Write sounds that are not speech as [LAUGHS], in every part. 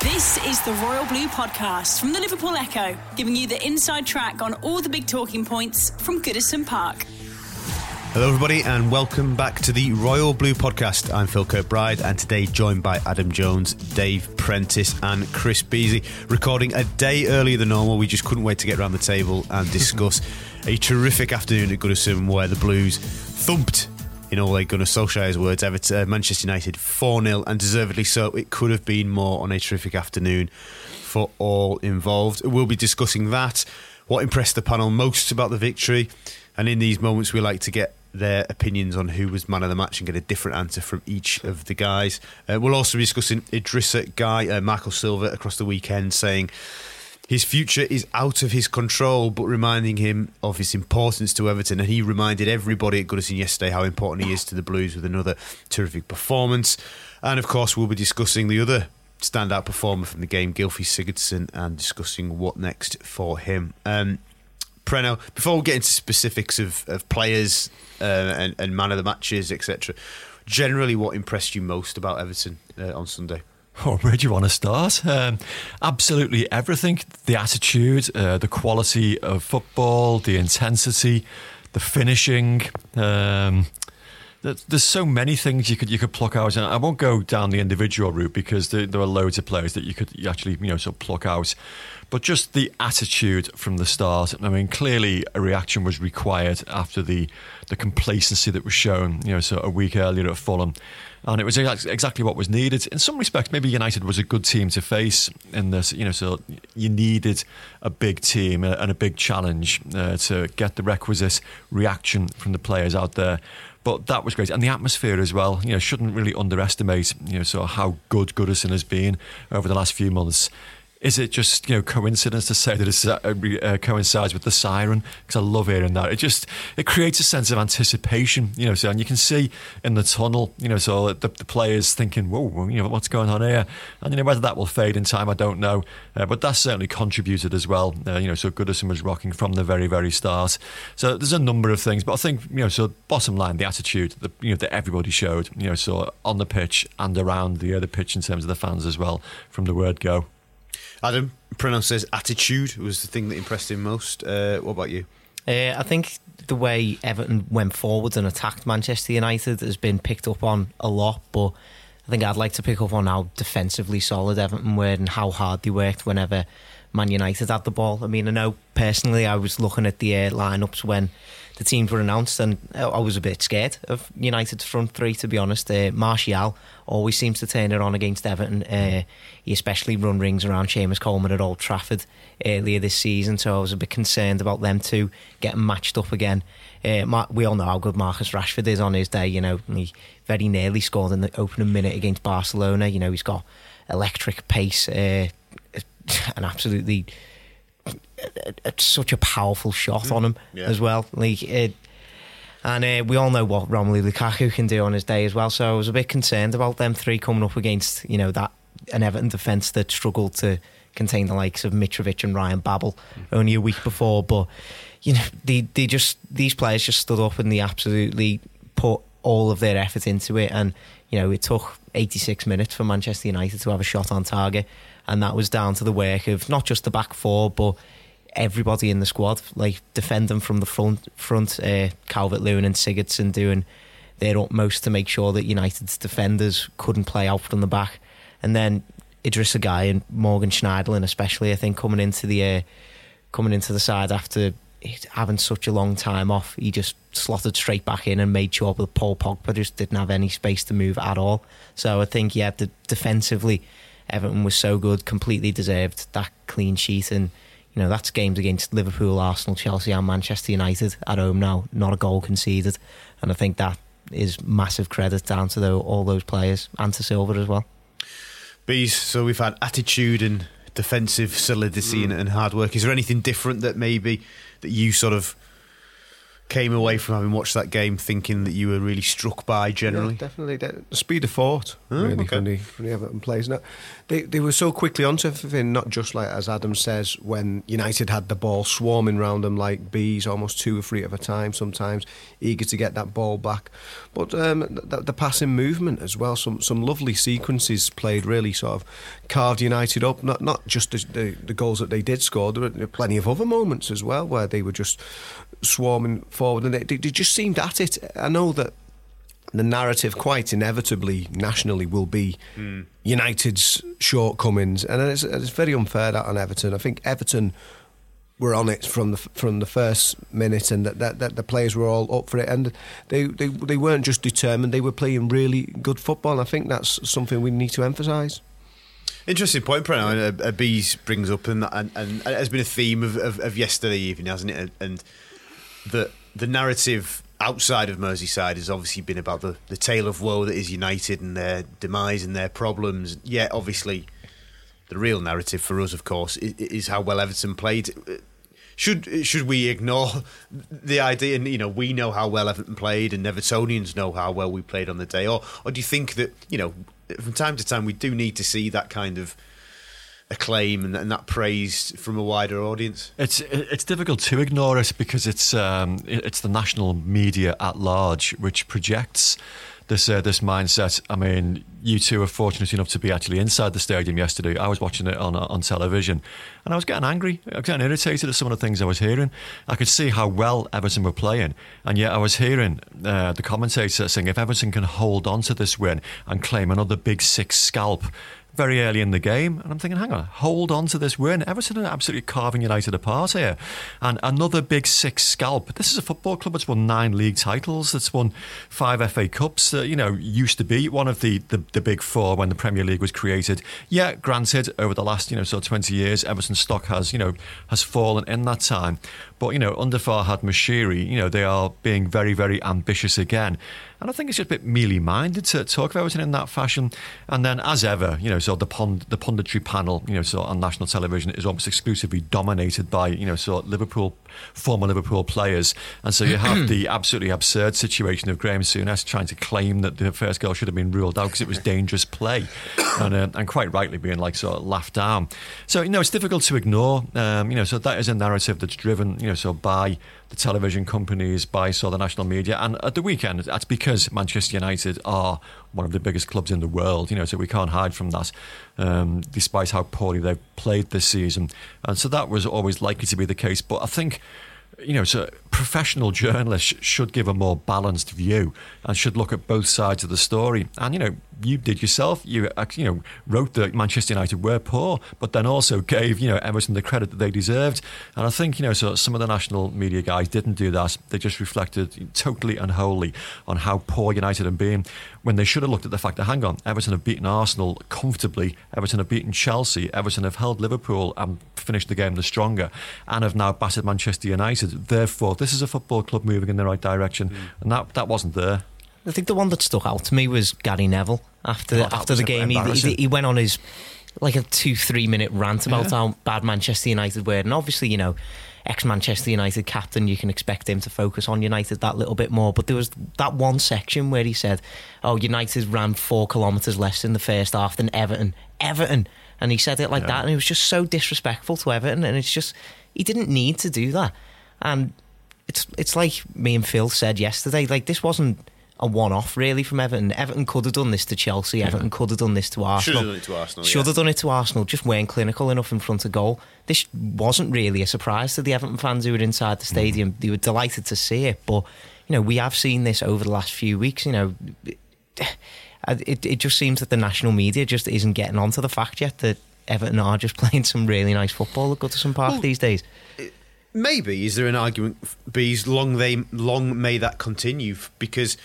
This is the Royal Blue Podcast from the Liverpool Echo, giving you the inside track on all the big talking points from Goodison Park. Hello, everybody, and welcome back to the Royal Blue Podcast. I'm Phil Kirkbride, and today joined by Adam Jones, Dave Prentice, and Chris Beasley. Recording a day earlier than normal. We just couldn't wait to get around the table and discuss a terrific afternoon at Goodison where the Blues thumped in Ole Gunnar Solskjaer's words, Everton, uh, Manchester United 4 0, and deservedly so. It could have been more on a terrific afternoon for all involved. We'll be discussing that, what impressed the panel most about the victory, and in these moments, we like to get their opinions on who was man of the match and get a different answer from each of the guys. Uh, we'll also be discussing Idrissa Gueye, uh, Marco Silva across the weekend, saying his future is out of his control, but reminding him of his importance to Everton. And he reminded everybody at Goodison yesterday how important he is to the Blues with another terrific performance. And of course, we'll be discussing the other standout performer from the game, Gylfi Sigurdsson, and discussing what next for him. Um, Preno, before we get into specifics of, of players uh, and, and man of the matches, etc., generally what impressed you most about Everton uh, on Sunday? [LAUGHS] Where do you want to start? Um, absolutely everything. The attitude, uh, the quality of football, the intensity, the finishing. Um, there's so many things you could you could pluck out, and I won't go down the individual route because there, there are loads of players that you could actually you know sort of pluck out. But just the attitude from the start. I mean, clearly a reaction was required after the the complacency that was shown, you know, so a week earlier at Fulham. And it was exactly what was needed. In some respects, maybe United was a good team to face in this, you know, so you needed a big team and a big challenge uh, to get the requisite reaction from the players out there. But that was great, and the atmosphere as well. You know, shouldn't really underestimate you know so how good Goodison has been over the last few months. Is it just you know coincidence to say that it uh, uh, coincides with the siren? Because I love hearing that. It just it creates a sense of anticipation, you know. So and you can see in the tunnel, you know, so the, the players thinking, "Whoa, you know, what's going on here?" And you know whether that will fade in time, I don't know. Uh, but that's certainly contributed as well. Uh, you know, so Goodison was rocking from the very very start. So there's a number of things, but I think you know, so bottom line, the attitude that you know that everybody showed, you know, so on the pitch and around the other pitch in terms of the fans as well, from the word go. Adam, Preno says attitude was the thing that impressed him most. Uh, what about you? Uh, I think the way Everton went forward and attacked Manchester United has been picked up on a lot, but I think I'd like to pick up on how defensively solid Everton were and how hard they worked whenever Man United had the ball. I mean, I know personally I was looking at the uh, lineups when the teams were announced, and I was a bit scared of United's front three, to be honest. Uh, Martial always seems to turn it on against Everton. Uh, he especially run rings around Seamus Coleman at Old Trafford earlier this season, so I was a bit concerned about them two getting matched up again. Uh, we all know how good Marcus Rashford is on his day. You know, he very nearly scored in the opening minute against Barcelona. You know, he's got electric pace, uh, [LAUGHS] an absolutely it's such a powerful shot mm. on him yeah. as well. Like it, and uh, we all know what Romelu Lukaku can do on his day as well. So I was a bit concerned about them three coming up against you know that an Everton defence that struggled to contain the likes of Mitrovic and Ryan Babel mm. only a week before. But you know they they just these players just stood up and they absolutely put all of their effort into it. And you know it took 86 minutes for Manchester United to have a shot on target, and that was down to the work of not just the back four but everybody in the squad, like defending from the front, front uh, Calvert Lewin and Sigurdsson doing their utmost to make sure that United's defenders couldn't play out from the back, and then Idrissa Gueye and Morgan Schneiderlin, especially, I think coming into the uh, coming into the side after having such a long time off, he just slotted straight back in and made sure that Paul Pogba just didn't have any space to move at all. So I think yeah, the, defensively, Everton was so good, completely deserved that clean sheet and you know, that's games against Liverpool, Arsenal, Chelsea, and Manchester United at home now, not a goal conceded. And I think that is massive credit down to the, all those players and to Silva as well. Bees, so we've had attitude and defensive solidity mm. and, and hard work. Is there anything different that maybe that you sort of came away from having watched that game thinking that you were really struck by generally? Yeah, definitely. The speed of thought, Oh, really, okay. from, the, the Everton players. Now, they, they were so quickly onto everything, not just like, as Adam says, when United had the ball swarming round them like bees, almost two or three at a time sometimes, eager to get that ball back. But um, the, the passing movement as well, some some lovely sequences played, really sort of carved United up, not, not just the, the, the goals that they did score, there were plenty of other moments as well where they were just swarming forward and they, they just seemed at it. I know that the narrative quite inevitably nationally will be United's shortcomings, and it's, it's very unfair that on Everton. I think Everton were on it from the from the first minute, and that, that, that the players were all up for it, and they, they they weren't just determined; they were playing really good football. And I think that's something we need to emphasise. Interesting point, Brennan. A, a Bees brings up, and, and and it has been a theme of, of, of yesterday evening, hasn't it? And the the narrative outside of Merseyside has obviously been about the, the tale of woe that is United and their demise and their problems. Yet, obviously, the real narrative for us, of course, is, is how well Everton played. Should should we ignore the idea? And you know, we know how well Everton played, and Evertonians know how well we played on the day. Or or do you think that you know, from time to time, we do need to see that kind of acclaim and, and that praise from a wider audience? It's it's difficult to ignore it because it's um, it's the national media at large which projects this uh, this mindset. I mean, you two are fortunate enough to be actually inside the stadium yesterday. I was watching it on on television, and I was getting angry. I was getting irritated at some of the things I was hearing. I could see how well Everton were playing, and yet I was hearing uh, the commentator saying if Everton can hold on to this win and claim another big six scalp very early in the game, and I'm thinking, hang on, hold on to this win. Everton are absolutely carving United apart here, and another big six scalp. This is a football club that's won nine league titles, that's won five FA Cups. That you know used to be one of the, the the big four when the Premier League was created. Yeah, granted, over the last you know sort of 20 years, Everton's stock has you know has fallen in that time, but you know under Farhad Moshiri, you know they are being very very ambitious again. And I think it's just a bit mealy minded to talk about Everton in that fashion. And then, as ever, you know, so the pund- the punditry panel, you know, so on national television is almost exclusively dominated by, you know, so Liverpool, former Liverpool players. And so you have [CLEARS THROAT] the absolutely absurd situation of Graeme Souness trying to claim that the first goal should have been ruled out because it was [LAUGHS] dangerous play. And, uh, and quite rightly being like sort of laughed down. So, you know, it's difficult to ignore. Um, you know, so that is a narrative that's driven, you know, so by the television companies, by so the national media. And at the weekend, that's because Manchester United are one of the biggest clubs in the world, you know, so we can't hide from that, um, despite how poorly they've played this season. And so that was always likely to be the case. But I think you know, so professional journalists should give a more balanced view and should look at both sides of the story. And you know, you did yourself. You uh, you know wrote that Manchester United were poor, but then also gave you know Everton the credit that they deserved. And I think you know, so some of the national media guys didn't do that. They just reflected totally and wholly on how poor United had been when they should have looked at the fact that hang on, Everton have beaten Arsenal comfortably. Everton have beaten Chelsea. Everton have held Liverpool and finished the game the stronger, and have now battered Manchester United. Therefore, this is a football club moving in the right direction, and that that wasn't there. I think the one that stuck out to me was Gary Neville after Oh, after the game. He, he, he went on his like a two three minute rant about Yeah. how bad Manchester United were, and obviously you know. Ex Manchester United captain, you can expect him to focus on United that little bit more. But there was that one section where he said, "Oh, United ran four kilometres less in the first half than Everton." Everton, and he said it like Yeah. that, and it was just so disrespectful to Everton. And it's just he didn't need to do that. And it's it's like me and Phil said yesterday. Like this wasn't a one-off really from Everton. Everton could have done this to Chelsea. Everton could have done this to Should Arsenal. have done it to Arsenal. Should yeah. have done it to Arsenal. Just weren't clinical enough in front of goal. This wasn't really a surprise to the Everton fans who were inside the mm. stadium. They were delighted to see it, but you know we have seen this over the last few weeks. You know. [SIGHS] It, it just seems that the national media just isn't getting onto the fact yet that Everton are just [LAUGHS] playing some really nice football at Goodison Park Well, these days. maybe is there an argument bees long they long may that continue because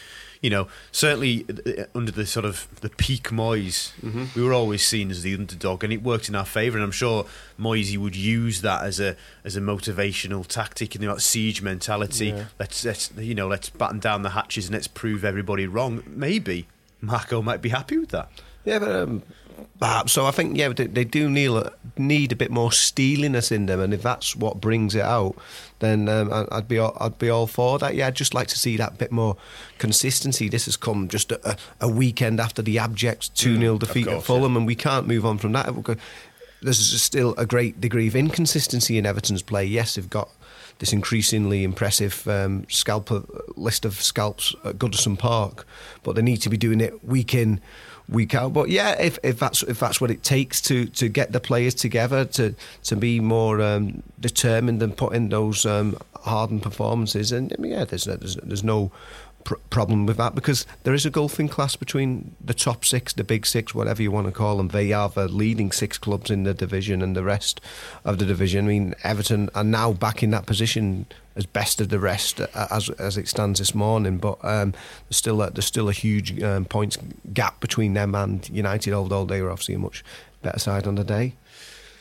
you know certainly uh, under the sort of the peak Moyes we were always seen as the underdog and it worked in our favour and I'm sure Moyes would use that as a as a motivational tactic you know, that siege mentality. Yeah. let's let's you know let's batten down the hatches and let's prove everybody wrong. Maybe Marco might be happy with that. Yeah, but um, Perhaps. So I think yeah, they, they do need a, need a bit more steeliness in them, and if that's what brings it out, then um, I- I'd be all, I'd be all for that. Yeah, I'd just like to see that bit more consistency. This has come just a, a weekend after the abject two 0 defeat course, at Fulham, and we can't move on from that. There's still a great degree of inconsistency in Everton's play. Yes, they've got this increasingly impressive um, scalper list of scalps at Goodison Park, but they need to be doing it week in, week out. But yeah, if, if that's if that's what it takes to, to get the players together to to be more um, determined and put in those um, hardened performances, and I mean, yeah, there's there's, there's no pr- problem with that because there is a golfing class between the top six, the big six, whatever you want to call them. They are the leading six clubs in the division, and the rest of the division. I mean, Everton are now back in that position as best of the rest as as it stands this morning. But um, there's still a, there's still a huge um, points gap between them and United, although they were obviously a much better side on the day.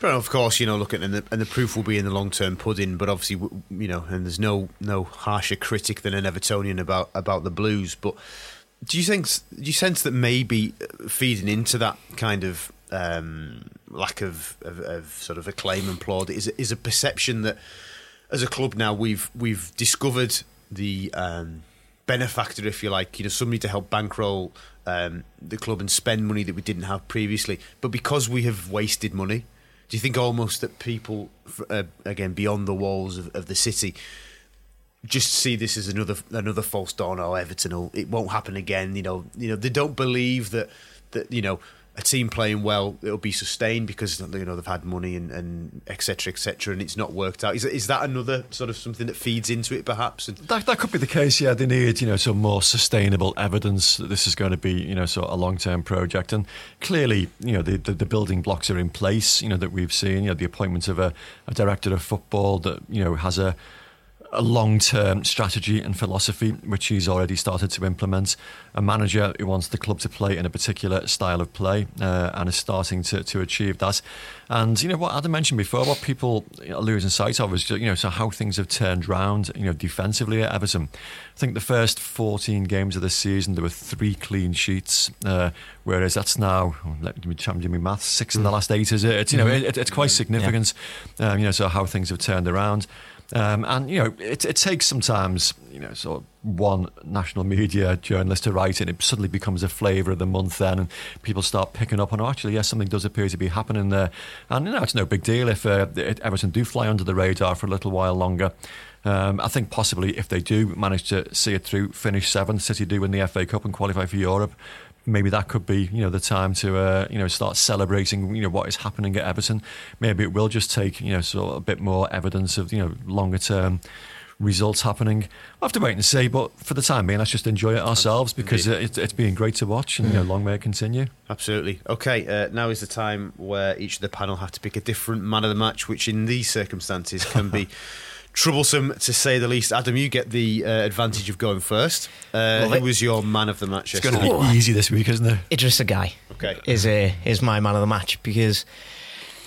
But of course, you know, look at and the, and the proof will be in the long term pudding. But obviously, you know, and there's no no harsher critic than an Evertonian about about the Blues. But do you think do you sense that maybe uh, feeding into that kind of um, lack of, of, of sort of acclaim and plaud is is a perception that as a club now we've we've discovered the um, benefactor, if you like, you know, somebody to help bankroll um, the club and spend money that we didn't have previously. But because we have wasted money, do you think almost that people, uh, again, beyond the walls of, of the city, just see this as another another false dawn? Oh, Everton, will, it won't happen again. You know, you know, they don't believe that that you know a team playing well it'll be sustained because you know they've had money and and etc etc and it's not worked out. Is is that another sort of something that feeds into it perhaps? And, That, that could be the case. Yeah, they need you know some more sustainable evidence that this is going to be you know sort of a long term project. And clearly, you know the, the the building blocks are in place. You know that we've seen. You know the appointment of a, a director of football that you know has a a long term strategy and philosophy, which he's already started to implement. A manager who wants the club to play in a particular style of play uh, and is starting to, to achieve that. And, you know, what Adam mentioned before, what people are losing sight of is, just, you know, so how things have turned round, you know, defensively at Everton. I think the first 14 games of the season, there were three clean sheets, uh, whereas that's now, oh, let me try and do my maths, six in the last eight, is it? It's, you know, it, it's quite significant, um, you know, so how things have turned around. Um, and you know, it, it takes sometimes you know sort of one national media journalist to write it. It suddenly becomes a flavour of the month then, and people start picking up on. Oh, actually, yes, something does appear to be happening there. And you know, it's no big deal if uh, Everton do fly under the radar for a little while longer. Um, I think possibly if they do manage to see it through, finish seventh, City do win the FA Cup and qualify for Europe. Maybe that could be, you know, the time to, uh, you know, start celebrating, you know, what is happening at Everton. Maybe it will just take, you know, sort of a bit more evidence of, you know, longer term results happening. We'll have to wait and see. But for the time being, let's just enjoy it ourselves because it, it's been great to watch, and you know, long may it continue. Absolutely. Okay, uh, now is the time where each of the panel have to pick a different man of the match, which in these circumstances can be [LAUGHS] troublesome to say the least. Adam, you get the uh, advantage of going first. Uh, who it. was your man of the match? It's going to yesterday? be easy this week, isn't it? Idris Gueye Okay. is uh, is my man of the match because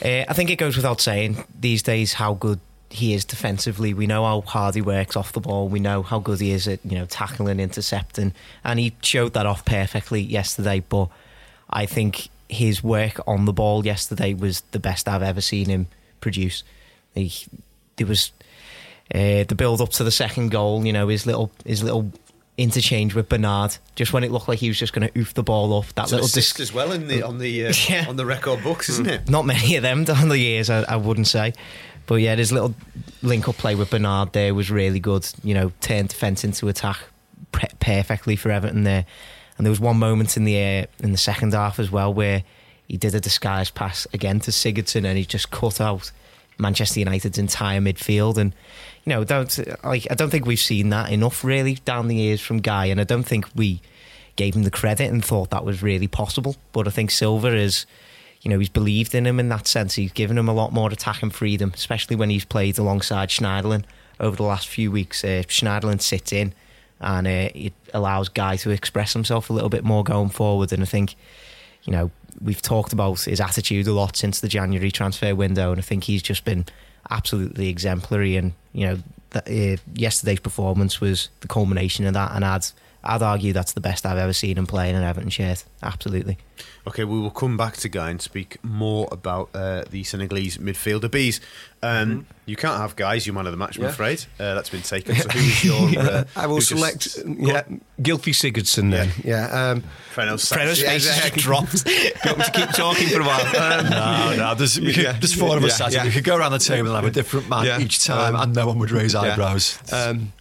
uh, I think it goes without saying these days how good he is defensively. We know how hard he works off the ball. We know how good he is at you know tackling, intercepting, and he showed that off perfectly yesterday. But I think his work on the ball yesterday was the best I've ever seen him produce. He, there was uh, the build up to the second goal. You know his little his little interchange with Bernard. Just when it looked like he was just going to oof the ball off that It's little assist dis- as well in the on the uh, [LAUGHS] Yeah. on the record books, isn't it? not many of them [LAUGHS] down the years, I, I wouldn't say. But yeah, his little link up play with Bernard there was really good. You know, turned defence into attack pre- perfectly for Everton there. And there was one moment in the uh, in the second half as well where he did a disguised pass again to Sigurdsson and he just cut out Manchester United's entire midfield. And you know, don't like I don't think we've seen that enough really down the years from Gueye, and I don't think we gave him the credit and thought that was really possible. But I think Silva is you know, he's believed in him in that sense. He's given him a lot more attacking freedom, especially when he's played alongside Schneiderlin over the last few weeks. Uh, Schneiderlin sits in and uh, it allows Gueye to express himself a little bit more going forward. And I think, you know, we've talked about his attitude a lot since the January transfer window, and I think he's just been absolutely exemplary. And, you know, that, uh, yesterday's performance was the culmination of that and adds I'd argue that's the best I've ever seen him play in an Everton shirt. Absolutely. Okay, we will come back to Gueye and speak more about uh, the Senegalese midfielder bees. Um, mm-hmm. You can't have guys. You're man of the match, I'm afraid. Uh, that's been taken. So [LAUGHS] who's your? Uh, I will select. Just, yeah, Gylfi Sigurdsson. Then, yeah. yeah um, Preno's face yeah, dropped. [LAUGHS] Got me to keep talking for a while. Um, no, no. There's, we could, yeah, there's four of us yeah, We could go around the table and have a different man each time, um, and no one would raise eyebrows. Um,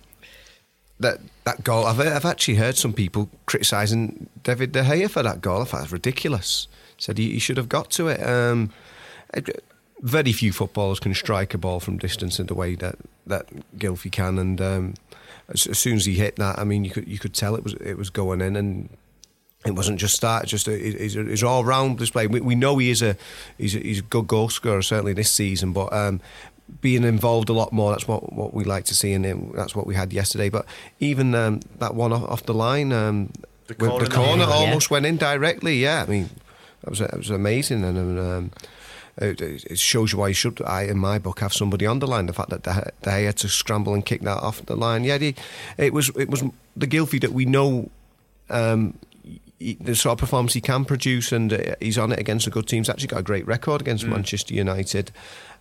that that goal. I've I've actually heard some people criticising David De Gea for that goal. I thought it was ridiculous. Said he, he should have got to it. Um, very few footballers can strike a ball from distance in the way that that Gylfi can, and um, as, as, soon as he hit that, I mean, you could you could tell it was it was going in, and it wasn't just that. Just a, he's, all round display. We, we know he is a he's a, he's a good goal scorer certainly this season, but um, being involved a lot more. That's what what we like to see, and that's what we had yesterday. But even um, that one off, the line, um, the corner, the corner almost yeah. went in directly. Yeah, I mean, that was that was amazing, and um, it, it, shows you why you should. I, in my book, have somebody on the line. The fact that they they had to scramble and kick that off the line. Yeah, it was it was the Gylfi that we know. Um, the sort of performance he can produce, and uh, he's on it against a good team. He's actually got a great record against mm. Manchester United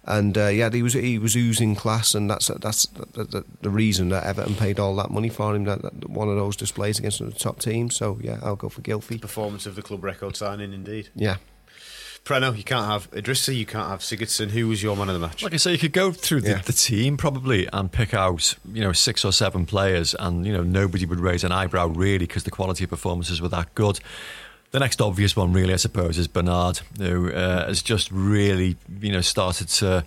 and uh, yeah, he was he was oozing class, and that's that's the, the, the, reason that Everton paid all that money for him. That, that one of those displays against the top team. So yeah, I'll go for Gylfi. Performance of the club record signing, indeed. Yeah. Preno, you can't have Idrissa, you can't have Sigurdsson. Who was your man of the match? Like I say, you could go through the, yeah. the, team probably and pick out, you know, six or seven players, and you know nobody would raise an eyebrow really because the quality of performances were that good. The next obvious one, really, I suppose, is Bernard, who uh, has just really, you know, started to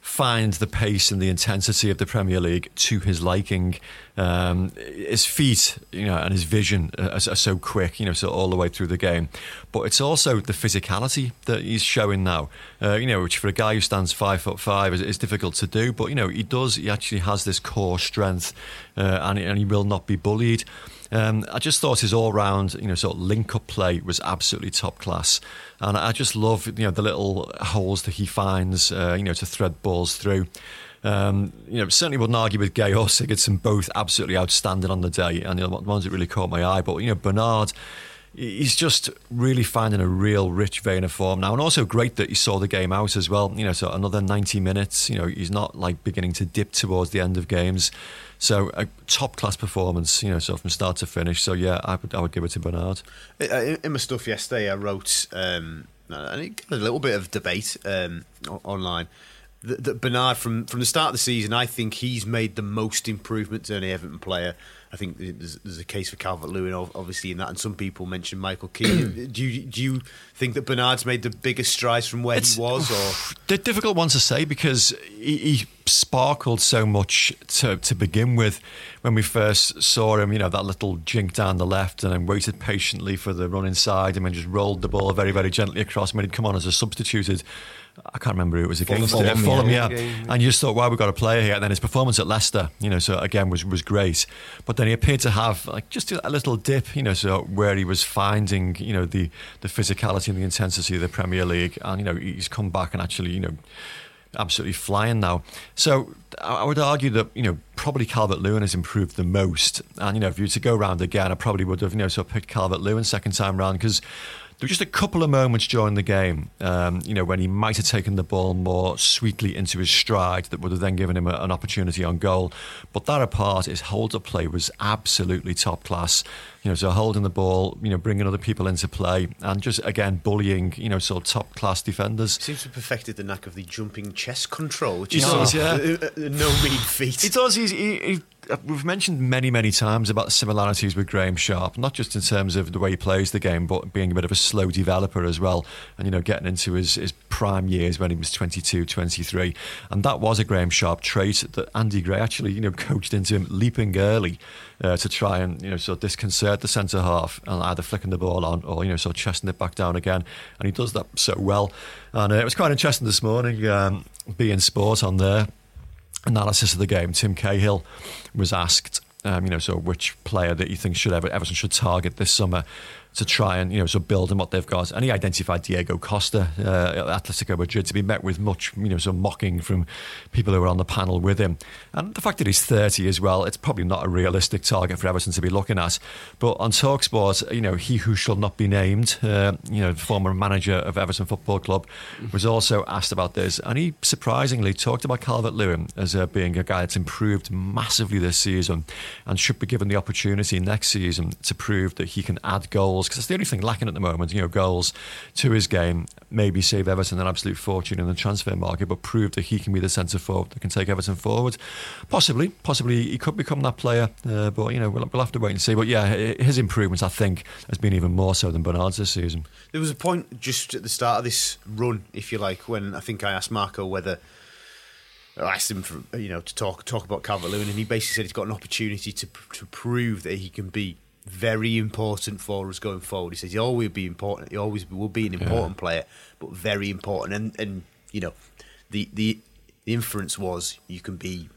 find the pace and the intensity of the Premier League to his liking. Um, his feet, you know, and his vision are, are, so quick, you know, so all the way through the game. But it's also the physicality that he's showing now, uh, you know, which for a guy who stands five foot five is, is, difficult to do. But you know, he does. He actually has this core strength, uh, and, and he will not be bullied. Um, I just thought his all-round, you know, sort of link-up play was absolutely top class, and I just love, you know, the little holes that he finds, uh, you know, to thread balls through. Um, you know, certainly wouldn't argue with Gueye or Sigurdsson, both absolutely outstanding on the day, and the ones that really caught my eye. But you know, Bernard he's just really finding a real rich vein of form now, and also great that he saw the game out as well. You know, so another ninety minutes. You know, he's not like beginning to dip towards the end of games. So a top class performance. You know, so from start to finish. So yeah, I would I would give it to Bernard. In my stuff yesterday, I wrote um, and it got a little bit of debate um, online. That Bernard, from, from the start of the season, I think he's made the most improvement to any Everton player I think there's, there's a case for Calvert Lewin, obviously, in that, and some people mentioned Michael Keane. [CLEARS THROAT] do you do you think that Bernard's made the biggest strides from where it's, he was? Or [SIGHS] the difficult one to say because he, he sparkled so much to, to begin with when we first saw him. You know that little jink down the left, and then waited patiently for the run inside, and then just rolled the ball very very gently across. When he'd come on as a substituted I can't remember who it was against. Fulham, Fulham, yeah. yeah. And you just thought, wow, we've got a player here. And then his performance at Leicester, you know, so again was was great. But then he appeared to have like just a little dip, you know, so where he was finding, you know, the the physicality and the intensity of the Premier League, and you know, he's come back and actually, you know. Absolutely flying now. So I would argue that you know probably Calvert Lewin has improved the most, and you know if you were to go round again, I probably would have you know of picked Calvert Lewin second time round because there were just a couple of moments during the game, um, you know, when he might have taken the ball more sweetly into his stride that would have then given him a, an opportunity on goal. But that apart, his hold up play was absolutely top class. You know, so holding the ball, you know, bringing other people into play, and just again bullying, you know, sort of top class defenders. Seems to have perfected the knack of the jumping chest control, which is does, yeah. no mean feat. He does. He's, he, he uh, we've mentioned many, many times about the similarities with Graeme Sharp, not just in terms of the way he plays the game, but being a bit of a slow developer as well. And, you know, getting into his, his prime years when he was 22, 23. And that was a Graeme Sharp trait that Andy Gray actually, you know, [LAUGHS] coached into him leaping early uh, to try and, you know, sort of disconcert the centre half and either flicking the ball on or, you know, sort of chesting it back down again. And he does that so well. And uh, it was quite interesting this morning, um, being sport on there analysis of the game, Tim Cahill was asked, um, you know, so which player that you think should ever, Everton should target this summer, to try and you know of build on what they've got. And he identified Diego Costa uh, Atletico Madrid to be met with much you know some mocking from people who were on the panel with him. And the fact that he's 30 as well, it's probably not a realistic target for Everton to be looking at. But on Talksport, you know, he who shall not be named, uh, you know, former manager of Everton Football Club, was also asked about this, and he surprisingly talked about Calvert Lewin as uh, being a guy that's improved massively this season and should be given the opportunity next season to prove that he can add goals because that's the only thing lacking at the moment. You know, goals to his game. Maybe save Everton an absolute fortune in the transfer market, but prove that he can be the centre forward that can take Everton forward. Possibly, possibly he could become that player, uh, but you know we'll, we'll have to wait and see. But yeah, his improvements I think has been even more so than Bernard's this season. There was a point just at the start of this run, if you like, when I think I asked Marco whether. I asked him for you know to talk talk about Calvert Lewin, and he basically said he's got an opportunity to to prove that he can be very important for us going forward. He says he always be important. He always will be an important yeah. player, but very important. And and you know, the the the inference was you can be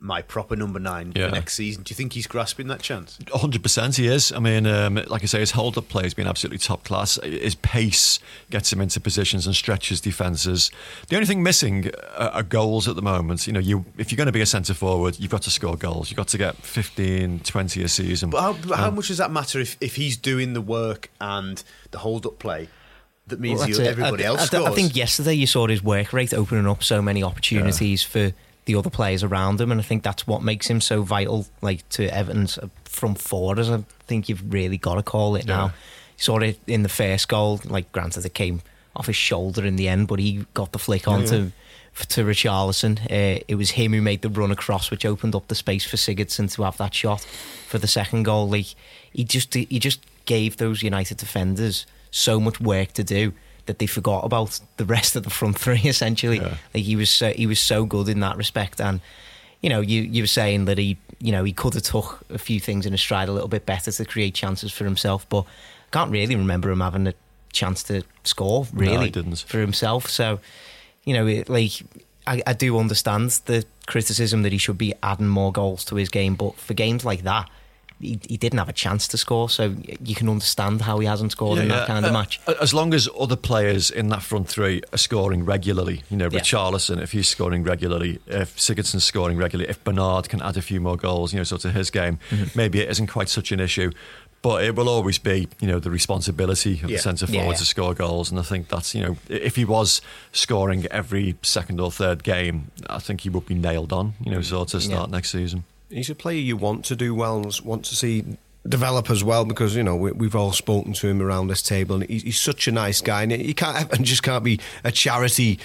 my proper number nine yeah. for next season. Do you think he's grasping that chance? 100% he is. I mean, um, like I say, his hold up play has been absolutely top class. His pace gets him into positions and stretches defences. The only thing missing are, are, goals at the moment. You know, you if you're going to be a centre forward, you've got to score goals. You've got to get 15, 20 a season. But how, but how um, much does that matter if, if he's doing the work and the hold up play? That means well, you, everybody I, else I, scores. I think yesterday you saw his work rate opening up so many opportunities yeah. for the other players around him, and I think that's what makes him so vital. Like to Everton's front four, as I think you've really got to call it yeah. now. You saw it in the first goal. Like granted, it came off his shoulder in the end, but he got the flick onto. Yeah, yeah to Richarlison. Uh, it was him who made the run across, which opened up the space for Sigurdsson to have that shot for the second goal. Like he just he just gave those United defenders so much work to do that they forgot about the rest of the front three. [LAUGHS] Essentially, yeah. like he was so, he was so good in that respect, and you know, you you were saying that he you know he could have took a few things in a stride a little bit better to create chances for himself, but I can't really remember him having a chance to score really no, for himself. So you know, it, like I, I do understand the criticism that he should be adding more goals to his game, but for games like that he, he didn't have a chance to score, so you can understand how he hasn't scored yeah, in that yeah. kind of uh, match. As long as other players in that front three are scoring regularly, you know, Richarlison, if he's scoring regularly, if Sigurdsson's scoring regularly, if Bernard can add a few more goals, you know, sort of his game, mm-hmm. maybe it isn't quite such an issue. But it will always be, you know, the responsibility of yeah. the centre forward yeah, yeah. to score goals, and I think that's, you know, if he was scoring every second or third game, I think he would be nailed on, you know, sort of start next season he's a player you want to do well and want to see develop as well because you know we, have all spoken to him around this table and he's, he's, such a nice guy and he can't [LAUGHS] and just can't be a charity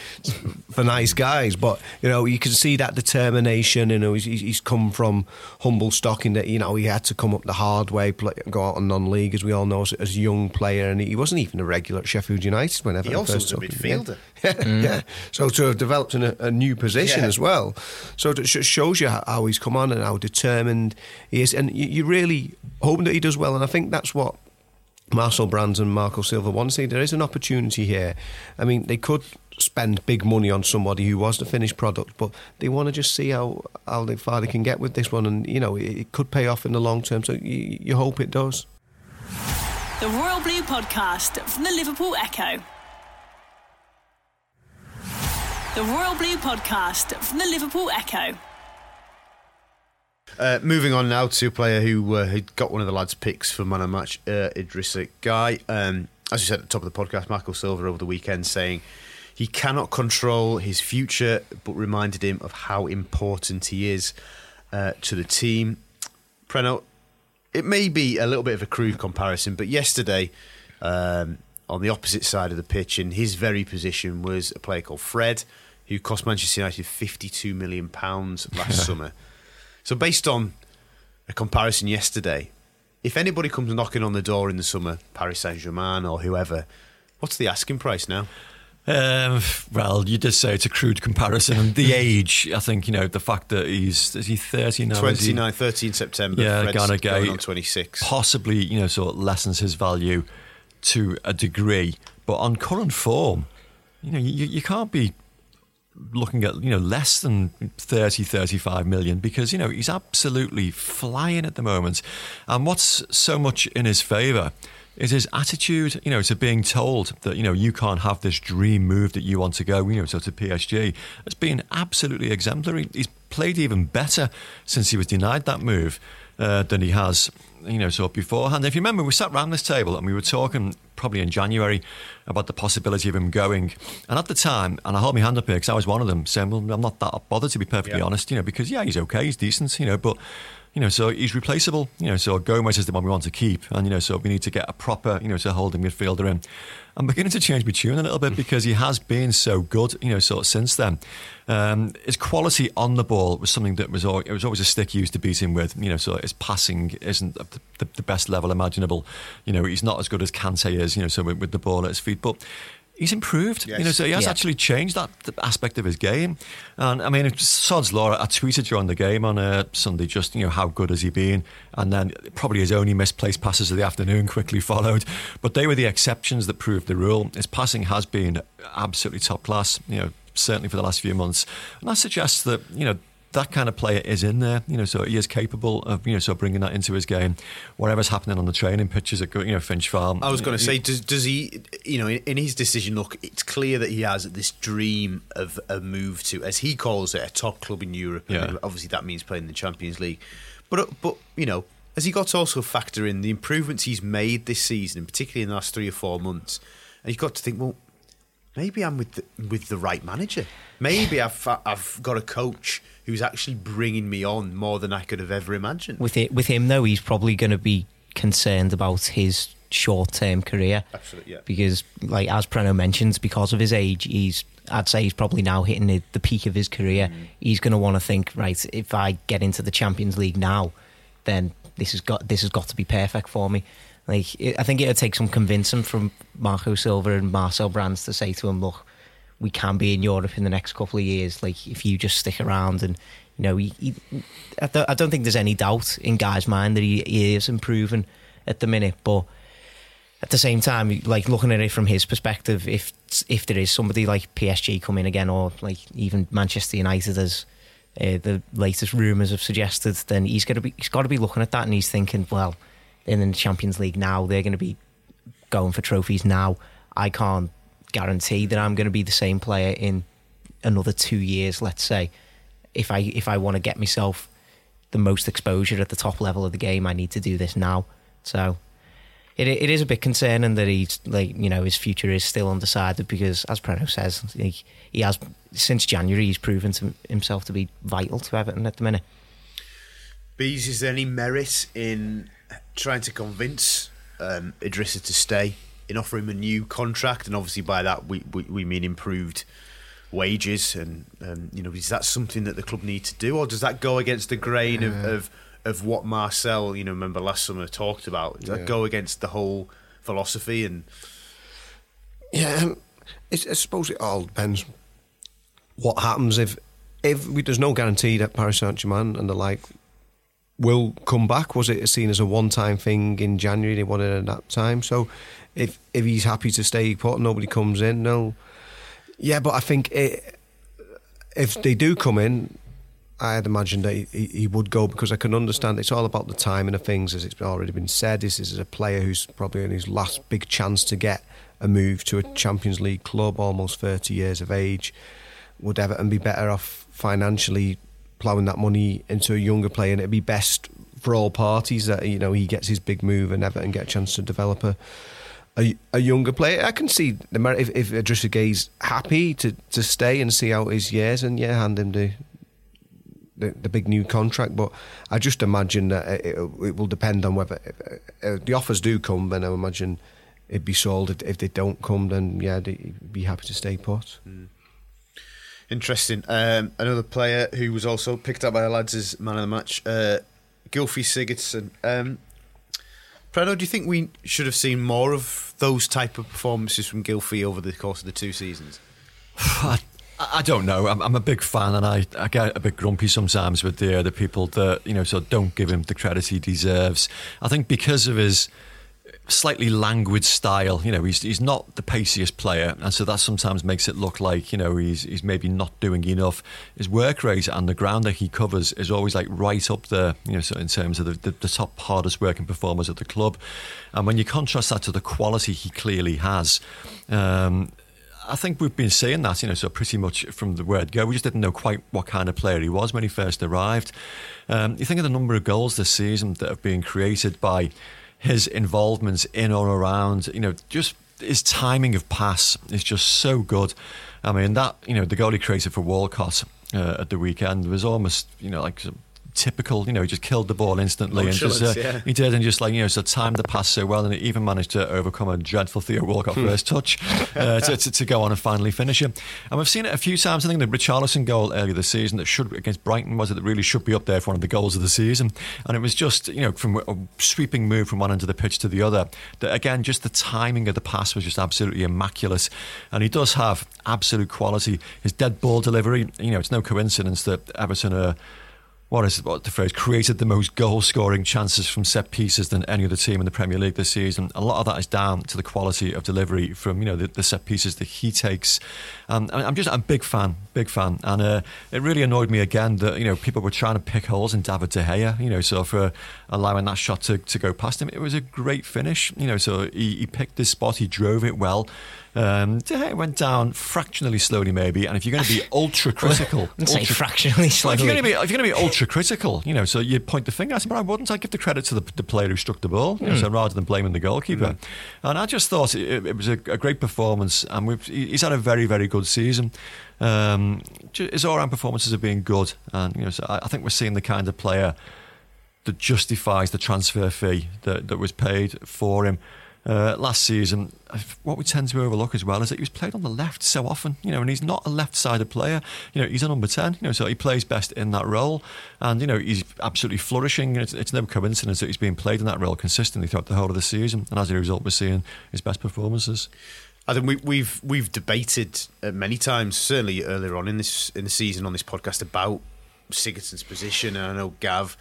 for nice guys. But you know you can see that determination you know he's, he's come from humble stock in that you know he had to come up the hard way play, go out on non-league as we all know as, as a young player. And he wasn't even a regular at Sheffield United whenever he also was a midfielder. Mm. [LAUGHS] yeah. so to have developed in a, a new position yeah. as well so it shows you how, how, he's come on and how determined he is and you, you really hope that he does well. And I think that's what Marcel Brands and Marco Silva want to see. There is an opportunity here. I mean, they could spend big money on somebody who was the finished product, but they want to just see how, how far they can get with this one. And, you know, it, it could pay off in the long term. So you, you hope it does. The Royal Blue Podcast from the Liverpool Echo. The Royal Blue Podcast from the Liverpool Echo. Uh, moving on now to a player who uh, had got one of the lads' picks for man of match, uh, Idrissa Gueye. Um, as you said at the top of the podcast, Marco Silva over the weekend saying he cannot control his future, but reminded him of how important he is uh, to the team. Preno, it may be a little bit of a crude comparison, but yesterday, um, on the opposite side of the pitch, in his very position, was a player called Fred, who cost Manchester United £52 million last summer. So, based on a comparison yesterday, if anybody comes knocking on the door in the summer, Paris Saint Germain or whoever, what's the asking price now? Um, well, you did say it's a crude comparison. The [LAUGHS] age, I think, you know, the fact that he's, is he 30 now? 29, 13 September. Yeah, Ghana going on 26. Possibly, you know, sort of lessens his value to a degree. But on current form, you know, you, you can't be looking at you know less than 30 35 million because you know he's absolutely flying at the moment and what's so much in his favor is his attitude, you know, to being told that, you know, you can't have this dream move that you want to go, you know, so to PSG. It's been absolutely exemplary. He's played even better since he was denied that move uh, than he has, you know, so beforehand. If you remember, we sat around this table and we were talking probably in January about the possibility of him going. And at the time, and I hold my hand up here because I was one of them saying, well, I'm not that bothered to be perfectly Yeah. honest, you know, because yeah, he's okay, he's decent, you know, but you know, so he's replaceable. You know, so Gomes is the one we want to keep, and you know, so we need to get a proper, you know, so holding midfielder in. I'm beginning to change my tune a little bit because he has been so good, you know, sort of since then. Um, his quality on the ball was something that was always, it was always a stick used to beat him with. You know, so his passing isn't the, the, the best level imaginable. You know, he's not as good as Kante is. You know, so with, with the ball at his feet, but. He's improved, you know. So he has Yeah. actually changed that aspect of his game. And I mean, it's Sod's Laura, I tweeted during the game on uh, Sunday, just you know how good has he been, and then probably his only misplaced passes of the afternoon quickly [LAUGHS] followed. But they were the exceptions that proved the rule. His passing has been absolutely top class. You know, certainly for the last few months, and that suggests that you know that kind of player is in there, you know, so he is capable of, you know, so bringing that into his game. Whatever's happening on the training pitches at, you know, Finch Farm. I was going to say, does, does he, you know, in, in his decision, look, it's clear that he has this dream of a move to, as he calls it, a top club in Europe. And Yeah. obviously, that means playing in the Champions League. But, uh, but you know, has he got to also factor in the improvements he's made this season, and particularly in the last three or four months? And you've got to think, well, maybe I'm with the, with the right manager. Maybe I've I've got a coach who's actually bringing me on more than I could have ever imagined. With it, with him though, he's probably going to be concerned about his short-term career. Absolutely, yeah. Because, like as Preno mentions, because of his age, he's I'd say he's probably now hitting the, the peak of his career. Mm. He's going to want to think, right, if I get into the Champions League now, then this has got this has got to be perfect for me. Like it, I think it'll take some convincing from Marco Silva and Marcel Brands to say to him, look, we can be in Europe in the next couple of years. Like if you just stick around and you know, he, he, I, don't, I don't think there's any doubt in Gueye's mind that he, he is improving at the minute, but at the same time, like looking at it from his perspective, if if there is somebody like PSG coming again, or like even Manchester United, as uh, the latest rumours have suggested, then he's gonna be he's got to be looking at that and he's thinking, well, in the Champions League now, they're going to be going for trophies now. I can't guarantee that I'm going to be the same player in another two years. Let's say, if I if I want to get myself the most exposure at the top level of the game, I need to do this now. So it it is a bit concerning that he's like you know his future is still undecided because as Preno says he, he has since January he's proven to himself to be vital to Everton at the minute. Bees, is there any merit in trying to convince um, Idrissa to stay, in offering him a new contract? And obviously, by that, we, we, we mean improved wages. And, um, you know, is that something that the club need to do? Or does that go against the grain of, of, of what Marcel, you know, remember last summer talked about? Does Yeah. that go against the whole philosophy? And Yeah, um, it's, I suppose it all depends what happens if if we, there's no guarantee that Paris Saint Germain and the like will come back. Was it seen as a one time thing in January? They wanted at that time. So if if he's happy to stay put, nobody comes in. No, yeah, but I think it, if they do come in. I'd imagine that he, he would go because I can understand it's all about the timing of things, as it's already been said. This is a player who's probably in his last big chance to get a move to a Champions League club, almost 30 years of age. Would Everton be better off financially ploughing that money into a younger player? And it'd be best for all parties that you know he gets his big move and Everton get a chance to develop a a, a younger player. I can see the merit if, if Idrissa Gueye's happy to, to stay and see out his years, and yeah, hand him the the, the big new contract. But I just imagine that it, it, will depend on whether if, uh, the offers do come. Then I imagine it'd be sold. If- If they don't come, then yeah, they'd be happy to stay put. Interesting. Um, another player who was also picked up by the lads as man of the match, uh, Sigurdsson. Um, Preno, do you think we should have seen more of those type of performances from Gylfi over the course of the two seasons? [SIGHS] I, I don't know. I'm, I'm a big fan, and I, I get a bit grumpy sometimes with the other people that you know so don't give him the credit he deserves. I think because of his slightly languid style. You know, he's he's not the paciest player, and so that sometimes makes it look like you know he's he's maybe not doing enough. His work rate and the ground that he covers is always like right up there. You know, so in terms of the, the, the top hardest working performers at the club, and when you contrast that to the quality he clearly has. Um, I think we've been saying that, you know, so pretty much from the word go. We just didn't know quite what kind of player he was when he first arrived. Um, you think of the number of goals this season that have been created by his involvements in or around, you know, just his timing of pass is just so good. I mean, that, you know, the goal he created for Walcott uh, at the weekend was almost, you know, like typical, you know, he just killed the ball instantly and just uh, yeah. he did and just like you know, so timed the pass so well, and he even managed to overcome a dreadful Theo Walcott hmm. first touch uh, to, to, to, go on and finally finish him. And we've seen it a few times. I think the Richarlison goal earlier this season that should against Brighton was it that really should be up there for one of the goals of the season, and it was just you know from a sweeping move from one end of the pitch to the other. That again, just the timing of the pass was just absolutely immaculate, and he does have absolute quality. His dead ball delivery, you know, it's no coincidence that Everton are what is what the phrase created the most goal scoring chances from set pieces than any other team in the Premier League this season. A lot of that is down to the quality of delivery from you know the, the set pieces that he takes. Um, I'm just a big fan, big fan, and uh, it really annoyed me again that you know people were trying to pick holes in David De Gea. You know, so for allowing that shot to, to go past him, it was a great finish. You know, so he, he picked his spot, he drove it well. Um, it went down fractionally slowly, maybe. And if you're going to be [LAUGHS] ultra critical, say fractionally slowly. if you're going to be if you're going to be ultra critical, you know, so you point the finger. I said, but I wouldn't. I give the credit to the, the player who struck the ball, you know, mm. so rather than blaming the goalkeeper. Mm. And I just thought it, it was a, a, great performance, and he's had a very very good season. Um, his all-round performances have been good, and you know, so I, I think we're seeing the kind of player that justifies the transfer fee that, that was paid for him uh, last season, what we tend to overlook as well is that he was played on the left so often, you know, and he's not a left-sided player. You know, he's a number ten, you know, so he plays best in that role, and you know he's absolutely flourishing. It's, it's no coincidence that he's being played in that role consistently throughout the whole of the season, and as a result, we're seeing his best performances. I think we, we've we've debated uh, many times, certainly earlier on in this in the season on this podcast about Sigurdsson's position, and I know Gav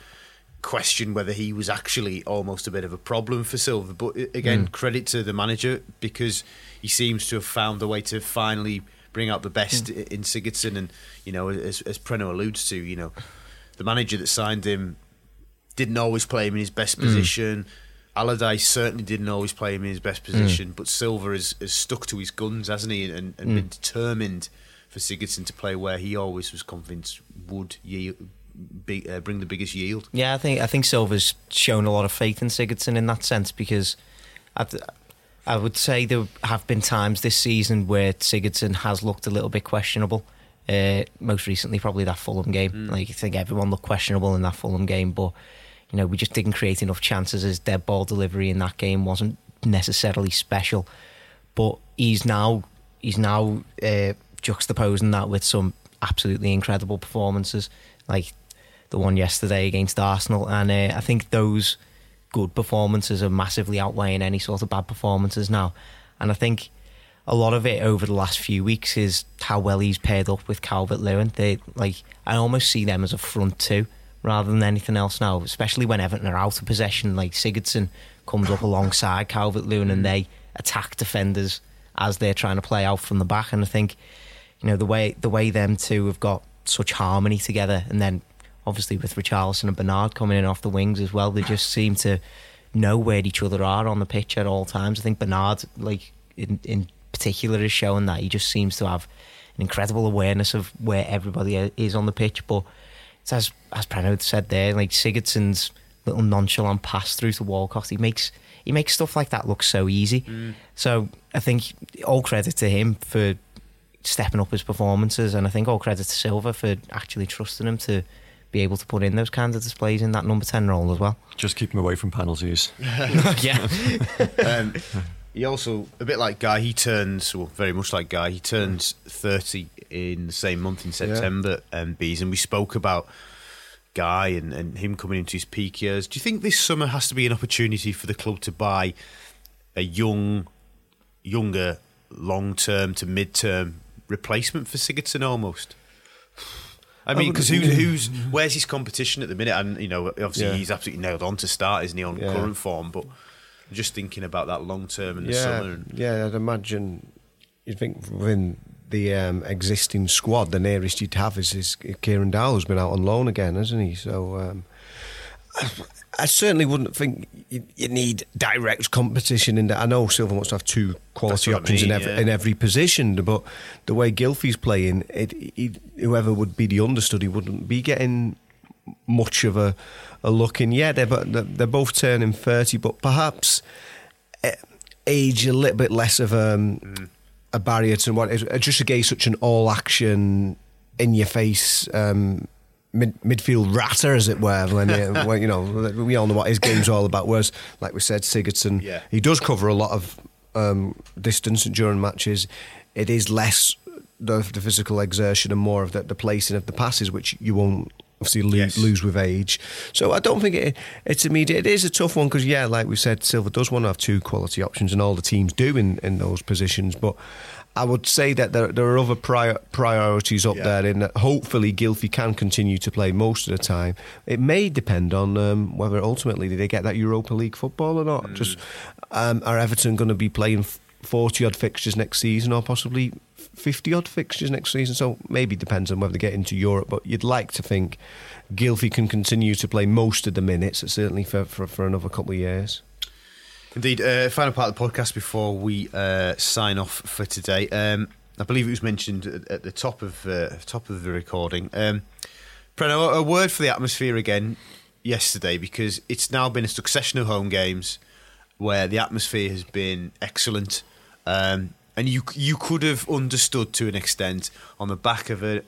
question whether he was actually almost a bit of a problem for Silva. But uh, again, mm. credit to the manager because he seems to have found a way to finally bring out the best mm. in Sigurdsson. And you know, as, as Preno alludes to, you know, the manager that signed him didn't always play him in his best mm. position. Allardyce certainly didn't always play him in his best mm. position, but Silva has, has, stuck to his guns, hasn't he, and, and mm. been determined for Sigurdsson to play where he always was convinced would yield, be, uh, bring the biggest yield. Yeah, I think I think Silva's shown a lot of faith in Sigurdsson in that sense because i I would say there have been times this season where Sigurdsson has looked a little bit questionable. Uh, most recently, probably that Fulham game. Mm. Like I think everyone looked questionable in that Fulham game, but you know we just didn't create enough chances. His dead ball delivery in that game wasn't necessarily special, but he's now he's now uh, juxtaposing that with some absolutely incredible performances. Like the one yesterday against Arsenal, and uh, I think those good performances are massively outweighing any sort of bad performances now. And I think a lot of it over the last few weeks is how well he's paired up with Calvert Lewin. They like I almost see them as a front two rather than anything else now, especially when Everton are out of possession. Like Sigurdsson comes up alongside Calvert Lewin and they attack defenders as they're trying to play out from the back. And I think you know the way the way them two have got such harmony together, and then obviously with Richarlison and Bernard coming in off the wings as well, they just seem to know where each other are on the pitch at all times. I think Bernard, like in, in particular, is showing that he just seems to have an incredible awareness of where everybody is on the pitch. But it's as as Preno said there, like Sigurdsson's little nonchalant pass through to Walcott, he makes he makes stuff like that look so easy. Mm. So I think all credit to him for stepping up his performances, and I think all credit to Silva for actually trusting him to be able to put in those kinds of displays in that number 10 role as well. Just keep him away from penalties. [LAUGHS] yeah. [LAUGHS] [LAUGHS] um, he also, a bit like Gueye, he turns, well, very much like Gueye, he turns 30 in the same month in September, yeah. um, Bees, and we spoke about Gueye and, and him coming into his peak years. Do you think this summer has to be an opportunity for the club to buy a young, younger, long term to mid term replacement for Sigurdsson almost? I mean, because who, who's where's his competition at the minute? And you know, obviously yeah. he's absolutely nailed on to start, isn't he, on yeah. current form? But just thinking about that long term in the yeah, summer. And, yeah, I'd imagine. You'd think within the um, existing squad, the nearest you'd have is, is Kieran Dowell, who's been out on loan again, hasn't he? So. Um, I certainly wouldn't think you, you, need direct competition in that. I know Silva wants to have two quality options I mean, in, every, yeah. in every position, but the way Gylfi's playing, it, it, whoever would be the understudy wouldn't be getting much of a, a look in. Yeah, they're, they're both turning 30, but perhaps eh, age a little bit less of a, mm. a barrier to what is just against such an all action, in your face. Um, mid, midfield ratter, as it were. When, uh, [LAUGHS] when, you know, we all know what his game's all about. Whereas, like we said, Sigurdsson, yeah. he does cover a lot of um, distance during matches. It is less the, the, physical exertion and more of the, the placing of the passes, which you won't obviously lose, yes. lose with age. So I don't think it, it's immediate. It is a tough one because, yeah, like we said, Silva does want to have two quality options, and all the teams do in, in those positions. But I would say that there, there are other prior, priorities up yeah. there in that hopefully Gylfi can continue to play most of the time. It may depend on um, whether ultimately they get that Europa League football or not. Mm. Just um, Are Everton going to be playing 40 odd fixtures next season or possibly 50 odd fixtures next season? So maybe depends on whether they get into Europe, but you'd like to think Gylfi can continue to play most of the minutes, certainly for, for, for another couple of years. Indeed. Uh, final part of the podcast before we uh, sign off for today. Um, I believe it was mentioned at, at the top of uh, top of the recording. Um, Preno, a word for the atmosphere again yesterday because it's now been a succession of home games where the atmosphere has been excellent, um, and you you could have understood to an extent on the back of a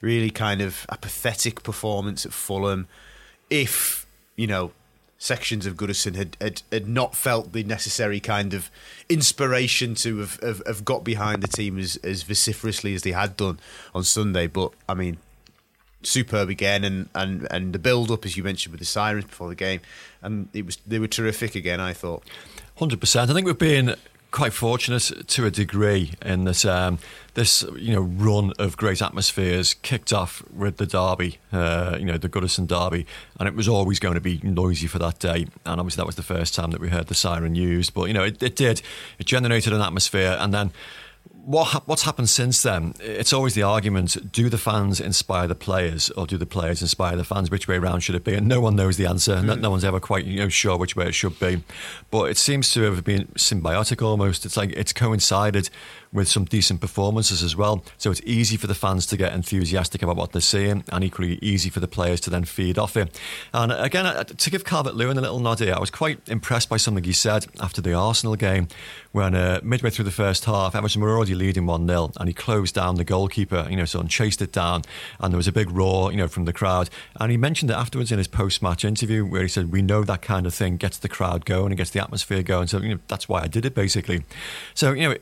really kind of apathetic performance at Fulham if you know sections of Goodison had, had, had not felt the necessary kind of inspiration to have, have, have got behind the team as, as vociferously as they had done on Sunday. But I mean, superb again, and, and, and the build up, as you mentioned, with the sirens before the game, and it was they were terrific again. I thought. Hundred percent. I think we've been quite fortunate to a degree in that um, this you know run of great atmospheres kicked off with the derby, uh, you know the Goodison derby, and it was always going to be noisy for that day. And obviously that was the first time that we heard the siren used, but you know it, it did. It generated an atmosphere, and then what what's happened since then? It's always the argument: do the fans inspire the players, or do the players inspire the fans? Which way around should it be? And no one knows the answer. Mm. No, no, one's ever quite you know sure which way it should be. But it seems to have been symbiotic almost. It's like it's coincided with some decent performances as well. So it's easy for the fans to get enthusiastic about what they're seeing, and equally easy for the players to then feed off it. And again, uh, to give Calvert Lewin a little nod here, I was quite impressed by something he said after the Arsenal game when uh, midway through the first half, Everton were already leading 1 0, and he closed down the goalkeeper, you know, so and chased it down, and there was a big roar, you know, from the crowd. And he mentioned it afterwards in his post match interview where he said, We know that kind of thing gets the crowd going and gets the atmosphere going. So, you know, that's why I did it, basically. So, you know,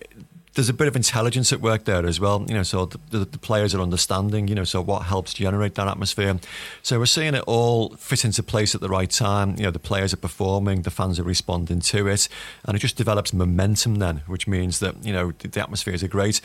there's a bit of intelligence at work there as well. You know, so the, the, players are understanding. You know, so what helps generate that atmosphere. So we're seeing it all fit into place at the right time. You know, the players are performing, the fans are responding to it, and it just develops momentum then, which means that you know the, the atmospheres are great.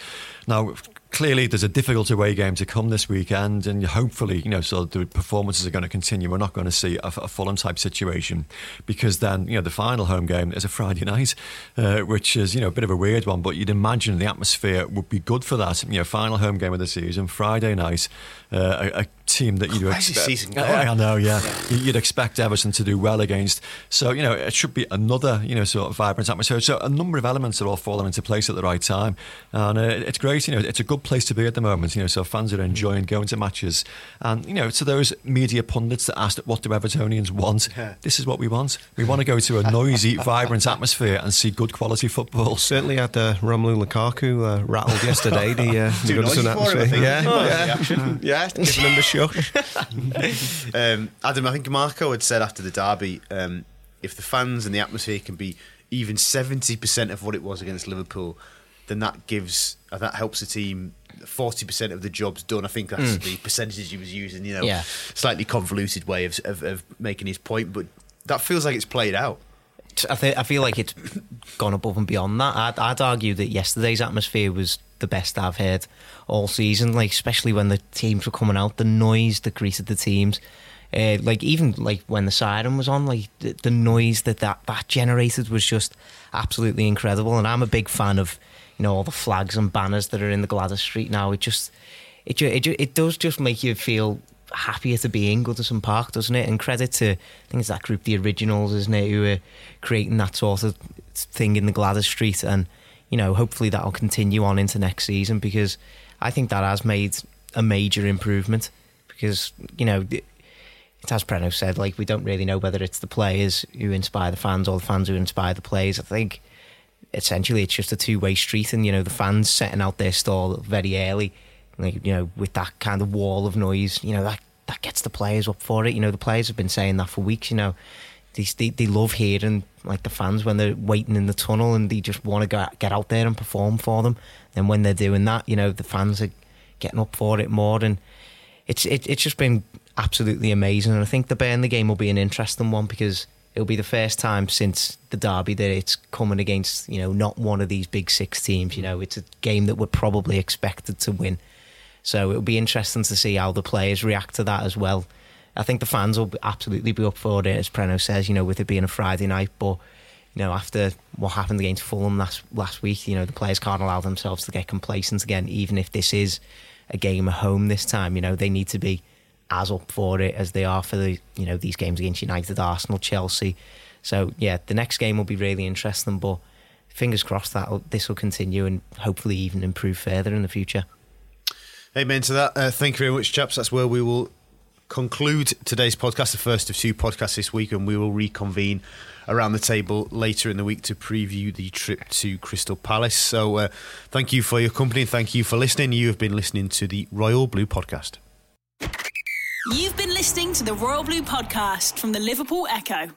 Now, clearly there's a difficult away game to come this weekend, and hopefully, you know, so the performances are going to continue. We're not going to see a, a Fulham type situation because then, you know, the final home game is a Friday [LAUGHS] night, uh, which is, you know, a bit of a weird one, but you'd imagine the atmosphere would be good for that. You know, final home game of the season, Friday night, uh, a, a team that you'd expect. I, I know, yeah. yeah. You'd expect Everton to do well against. So, you know, it should be another, you know, sort of vibrant atmosphere. So, a number of elements are all falling into place at the right time. And uh, it's great, you know, it's a good place to be at the moment, you know, so fans are enjoying going to matches. And, you know, to those media pundits that asked, what do Evertonians want? [LAUGHS] Yeah. This is what we want. We want to go to a noisy, [LAUGHS] vibrant atmosphere and see good quality football. Certainly had uh, Romelu Lukaku uh, rattled yesterday. The, uh, [LAUGHS] Too noisy for him, yeah, oh, yeah, yeah. Yeah, giving him the um, Adam, I think Marco had said after the derby, um, if the fans and the atmosphere can be even seventy percent of what it was against Liverpool, then that gives uh, that helps the team forty percent of the job's done. I think that's mm. the percentage he was using. You know, yeah. slightly convoluted way of, of, of making his point, but that feels like it's played out. I, th- I feel like it's gone above and beyond that. I'd, I'd argue that yesterday's atmosphere was the best I've heard all season. Like especially when the teams were coming out, the noise that greeted the teams. Uh, like even like when the siren was on, like the, the noise that, that that generated was just absolutely incredible. And I'm a big fan of you know all the flags and banners that are in the Gladys Street now. It just it it it does just make you feel happier to be in Goodison Park, doesn't it? And credit to I think it's that group, the originals, isn't it, who are creating that sort of thing in the Gladys Street, and you know hopefully that'll continue on into next season because I think that has made a major improvement because you know. It's as Preno said, like we don't really know whether it's the players who inspire the fans or the fans who inspire the players. I think essentially it's just a two way street, and you know the fans setting out their stall very early, like you know with that kind of wall of noise, you know that that gets the players up for it. You know the players have been saying that for weeks. You know they they, they love hearing like the fans when they're waiting in the tunnel and they just want to go get out there and perform for them. And when they're doing that, you know the fans are getting up for it more, and it's it, it's just been absolutely amazing. And I think the Burnley game will be an interesting one because it'll be the first time since the derby that it's coming against you know not one of these big six teams. You know, it's a game that we're probably expected to win. So it'll be interesting to see how the players react to that as well. I think the fans will absolutely be up for it, as Preno says. You know, with it being a Friday night, but you know, after what happened against Fulham last last week, you know, the players can't allow themselves to get complacent again, even if this is a game at home this time. You know, they need to be as up for it as they are for the you know these games against United, Arsenal, Chelsea. So yeah, the next game will be really interesting. But fingers crossed that this will continue and hopefully even improve further in the future. Amen to that. Uh, thank you very much, chaps. That's where we will conclude today's podcast, the first of two podcasts this week, and we will reconvene around the table later in the week to preview the trip to Crystal Palace. So, uh, thank you for your company thank you for listening. You have been listening to the Royal Blue Podcast. You've been listening to the Royal Blue Podcast from the Liverpool Echo.